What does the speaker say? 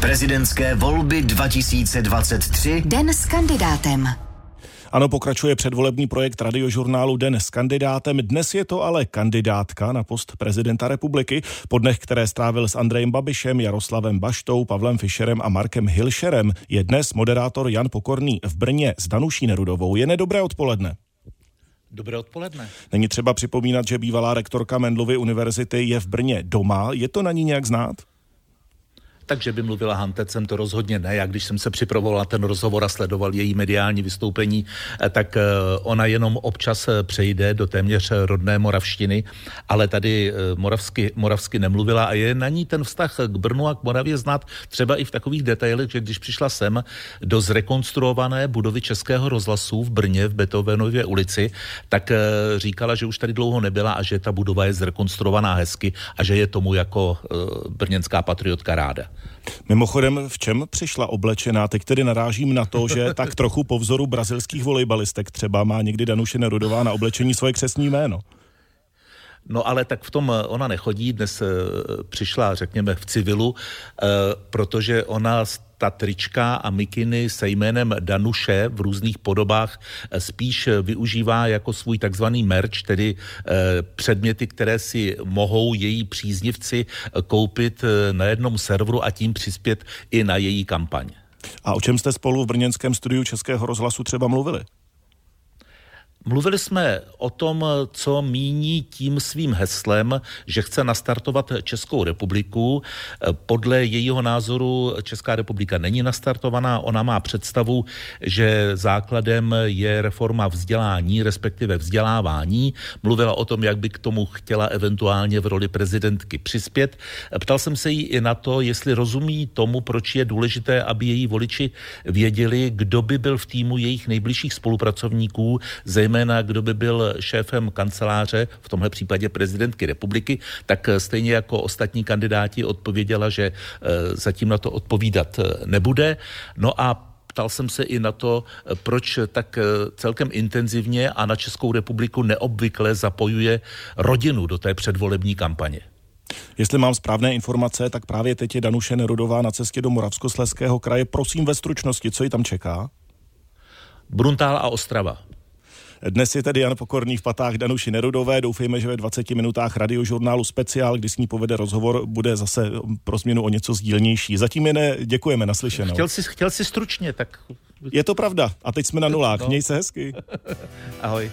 Prezidentské volby 2023. Den s kandidátem. Ano, pokračuje předvolební projekt radiožurnálu Den s kandidátem. Dnes je to ale kandidátka na post prezidenta republiky. Po dnech, které strávil s Andrejem Babišem, Jaroslavem Baštou, Pavlem Fischerem a Markem Hilšerem, je dnes moderátor Jan Pokorný v Brně s Danuší Nerudovou. Je nedobré odpoledne. Dobré odpoledne. Není třeba připomínat, že bývalá rektorka Mendlovy univerzity je v Brně doma. Je to na ní nějak znát? Takže by mluvila hantecem, to rozhodně ne. Já když jsem se připravoval ten rozhovor a sledoval její mediální vystoupení, eh, tak eh, ona jenom občas eh, přejde do téměř rodné moravštiny, ale tady moravsky, moravsky nemluvila a je na ní ten vztah k Brnu a k Moravě znát třeba i v takových detailech, že když přišla sem do zrekonstruované budovy Českého rozhlasu v Brně v Beethovenově ulici, tak říkala, že už tady dlouho nebyla a že ta budova je zrekonstruovaná hezky a že je tomu jako brněnská patriotka ráda. Mimochodem, v čem přišla oblečená? Teď tedy narážím na to, že tak trochu po vzoru brazilských volejbalistek třeba má někdy Danuše Nerudová na oblečení svoje křesní jméno. No ale tak v tom ona nechodí, dnes eh, přišla, řekněme, v civilu, eh, protože ona ta trička a mikiny se jménem Danuše v různých podobách eh, spíš využívá jako svůj takzvaný merch, tedy předměty, které si mohou její příznivci koupit na jednom serveru a tím přispět i na její kampaň. A o čem jste spolu v brněnském studiu Českého rozhlasu třeba mluvili? Mluvili jsme o tom, co míní tím svým heslem, že chce nastartovat Českou republiku. Podle jejího názoru Česká republika není nastartovaná. Ona má představu, že základem je reforma vzdělání, respektive vzdělávání. Mluvila o tom, jak by k tomu chtěla eventuálně v roli prezidentky přispět. Ptal jsem se jí i na to, jestli rozumí tomu, proč je důležité, aby její voliči věděli, kdo by byl v týmu jejich nejbližších spolupracovníků, zejména zejména kdo by byl šéfem kanceláře, v tomhle případě prezidentky republiky, tak stejně jako ostatní kandidáti odpověděla, že eh, zatím na to odpovídat eh, nebude. No a ptal jsem se i na to, eh, proč tak celkem intenzivně a na Českou republiku neobvykle zapojuje rodinu do té předvolební kampaně. Jestli mám správné informace, tak právě teď je Danuše Nerudová na cestě do Moravskosleského kraje. Prosím ve stručnosti, co ji tam čeká? Bruntál a Ostrava. Dnes je tedy Jan Pokorný v patách Danuši Nerudové. Doufejme, že ve 20 minutách radiožurnálu speciál, kdy s ní povede rozhovor, bude zase pro změnu o něco sdílnější. Zatím je ne, děkujeme, naslyšenou. Chtěl jsi, chtěl jsi stručně, tak... Je to pravda. A teď jsme na nulách. No. Měj se hezky. Ahoj.